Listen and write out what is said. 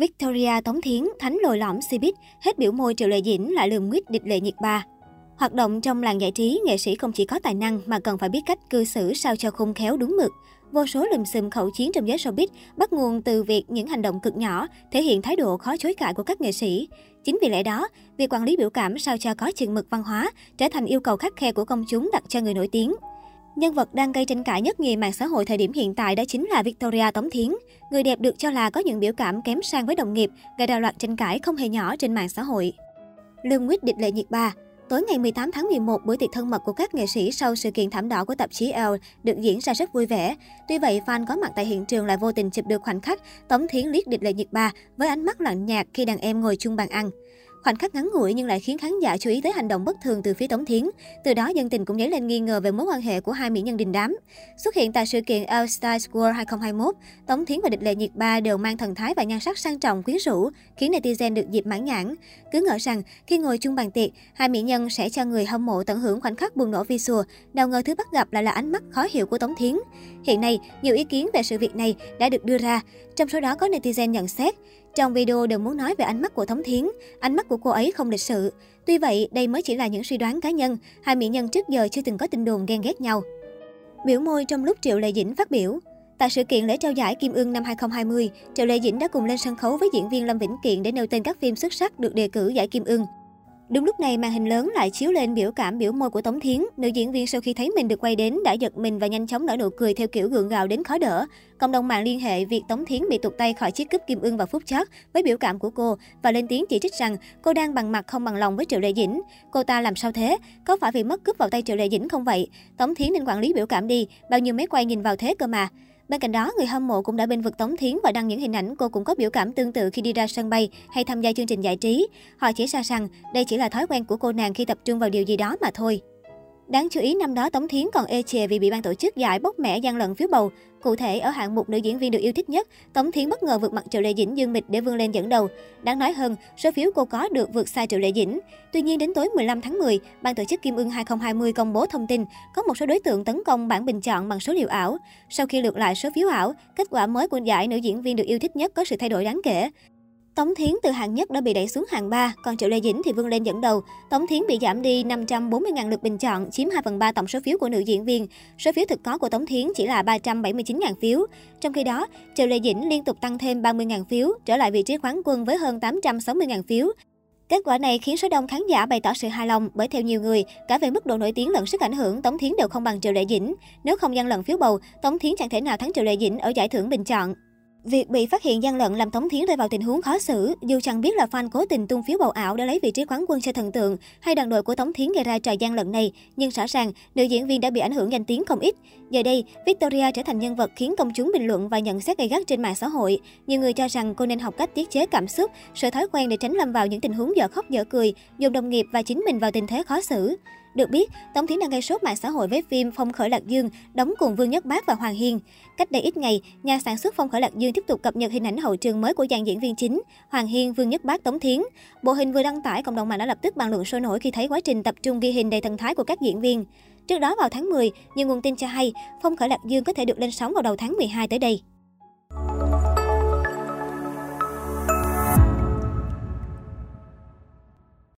Victoria Tống Thiến, thánh lồi lõm Cbiz, hết biểu môi Triệu Lệ Dĩnh lại lườm nguyết địch lệ nhiệt ba. Hoạt động trong làng giải trí, nghệ sĩ không chỉ có tài năng mà cần phải biết cách cư xử sao cho khôn khéo đúng mực. Vô số lùm xùm khẩu chiến trong giới showbiz bắt nguồn từ việc những hành động cực nhỏ thể hiện thái độ khó chối cãi của các nghệ sĩ. Chính vì lẽ đó, việc quản lý biểu cảm sao cho có chừng mực văn hóa trở thành yêu cầu khắc khe của công chúng đặt cho người nổi tiếng. Nhân vật đang gây tranh cãi nhất nhì mạng xã hội thời điểm hiện tại đó chính là Victoria Tống Thiến. Người đẹp được cho là có những biểu cảm kém sang với đồng nghiệp, gây ra loạt tranh cãi không hề nhỏ trên mạng xã hội. Lương Nguyết địch lệ nhiệt ba Tối ngày 18 tháng 11, buổi tiệc thân mật của các nghệ sĩ sau sự kiện thảm đỏ của tạp chí Elle được diễn ra rất vui vẻ. Tuy vậy, fan có mặt tại hiện trường lại vô tình chụp được khoảnh khắc Tống Thiến liếc địch lệ nhiệt ba với ánh mắt lạnh nhạt khi đàn em ngồi chung bàn ăn. Khoảnh khắc ngắn ngủi nhưng lại khiến khán giả chú ý tới hành động bất thường từ phía Tống Thiến. Từ đó dân tình cũng dấy lên nghi ngờ về mối quan hệ của hai mỹ nhân đình đám. Xuất hiện tại sự kiện All Stars World 2021, Tống Thiến và Địch Lệ Nhiệt Ba đều mang thần thái và nhan sắc sang trọng quyến rũ, khiến netizen được dịp mãn nhãn. Cứ ngỡ rằng khi ngồi chung bàn tiệc, hai mỹ nhân sẽ cho người hâm mộ tận hưởng khoảnh khắc bùng nổ visual, nào ngờ thứ bắt gặp lại là ánh mắt khó hiểu của Tống Thiến. Hiện nay, nhiều ý kiến về sự việc này đã được đưa ra. Trong số đó có netizen nhận xét, trong video đều muốn nói về ánh mắt của thống Thiến, ánh mắt của cô ấy không lịch sự. Tuy vậy, đây mới chỉ là những suy đoán cá nhân, hai mỹ nhân trước giờ chưa từng có tin đồn ghen ghét nhau. Biểu môi trong lúc Triệu Lệ Dĩnh phát biểu Tại sự kiện lễ trao giải Kim Ương năm 2020, Triệu Lệ Dĩnh đã cùng lên sân khấu với diễn viên Lâm Vĩnh Kiện để nêu tên các phim xuất sắc được đề cử giải Kim Ương. Đúng lúc này, màn hình lớn lại chiếu lên biểu cảm biểu môi của Tống Thiến. Nữ diễn viên sau khi thấy mình được quay đến đã giật mình và nhanh chóng nở nụ cười theo kiểu gượng gạo đến khó đỡ. Cộng đồng mạng liên hệ việc Tống Thiến bị tụt tay khỏi chiếc cúp kim ưng vào phút chót với biểu cảm của cô và lên tiếng chỉ trích rằng cô đang bằng mặt không bằng lòng với Triệu Lệ Dĩnh. Cô ta làm sao thế? Có phải vì mất cúp vào tay Triệu Lệ Dĩnh không vậy? Tống Thiến nên quản lý biểu cảm đi, bao nhiêu máy quay nhìn vào thế cơ mà. Bên cạnh đó, người hâm mộ cũng đã bên vực Tống Thiến và đăng những hình ảnh cô cũng có biểu cảm tương tự khi đi ra sân bay hay tham gia chương trình giải trí. Họ chỉ ra rằng đây chỉ là thói quen của cô nàng khi tập trung vào điều gì đó mà thôi. Đáng chú ý năm đó Tống Thiến còn ê chề vì bị ban tổ chức giải bốc mẻ gian lận phiếu bầu. Cụ thể, ở hạng mục nữ diễn viên được yêu thích nhất, Tống Thiến bất ngờ vượt mặt Triệu Lệ Dĩnh Dương Mịch để vươn lên dẫn đầu. Đáng nói hơn, số phiếu cô có được vượt xa Triệu Lệ Dĩnh. Tuy nhiên, đến tối 15 tháng 10, ban tổ chức Kim Ưng 2020 công bố thông tin có một số đối tượng tấn công bản bình chọn bằng số liệu ảo. Sau khi lượt lại số phiếu ảo, kết quả mới của giải nữ diễn viên được yêu thích nhất có sự thay đổi đáng kể. Tống Thiến từ hạng nhất đã bị đẩy xuống hạng 3, còn Triệu Lê Dĩnh thì vươn lên dẫn đầu. Tống Thiến bị giảm đi 540.000 lượt bình chọn, chiếm 2 phần 3 tổng số phiếu của nữ diễn viên. Số phiếu thực có của Tống Thiến chỉ là 379.000 phiếu. Trong khi đó, Triệu Lê Dĩnh liên tục tăng thêm 30.000 phiếu, trở lại vị trí quán quân với hơn 860.000 phiếu. Kết quả này khiến số đông khán giả bày tỏ sự hài lòng bởi theo nhiều người, cả về mức độ nổi tiếng lẫn sức ảnh hưởng, Tống Thiến đều không bằng Triệu Lệ Dĩnh. Nếu không gian lận phiếu bầu, Tống Thiến chẳng thể nào thắng Triệu Lệ Dĩnh ở giải thưởng bình chọn. Việc bị phát hiện gian lận làm Tống Thiến rơi vào tình huống khó xử, dù chẳng biết là fan cố tình tung phiếu bầu ảo để lấy vị trí quán quân cho thần tượng hay đoàn đội của Tống Thiến gây ra trò gian lận này, nhưng rõ ràng nữ diễn viên đã bị ảnh hưởng danh tiếng không ít. Giờ đây, Victoria trở thành nhân vật khiến công chúng bình luận và nhận xét gay gắt trên mạng xã hội. Nhiều người cho rằng cô nên học cách tiết chế cảm xúc, sở thói quen để tránh lâm vào những tình huống dở khóc dở cười, dùng đồng nghiệp và chính mình vào tình thế khó xử. Được biết, Tống Thiến đang gây sốt mạng xã hội với phim Phong khởi Lạc Dương, đóng cùng Vương Nhất Bác và Hoàng Hiên. Cách đây ít ngày, nhà sản xuất Phong khởi Lạc Dương tiếp tục cập nhật hình ảnh hậu trường mới của dàn diễn viên chính, Hoàng Hiên, Vương Nhất Bác, Tống Thiến. Bộ hình vừa đăng tải, cộng đồng mạng đã lập tức bàn luận sôi nổi khi thấy quá trình tập trung ghi hình đầy thần thái của các diễn viên. Trước đó vào tháng 10, nhiều nguồn tin cho hay Phong khởi Lạc Dương có thể được lên sóng vào đầu tháng 12 tới đây.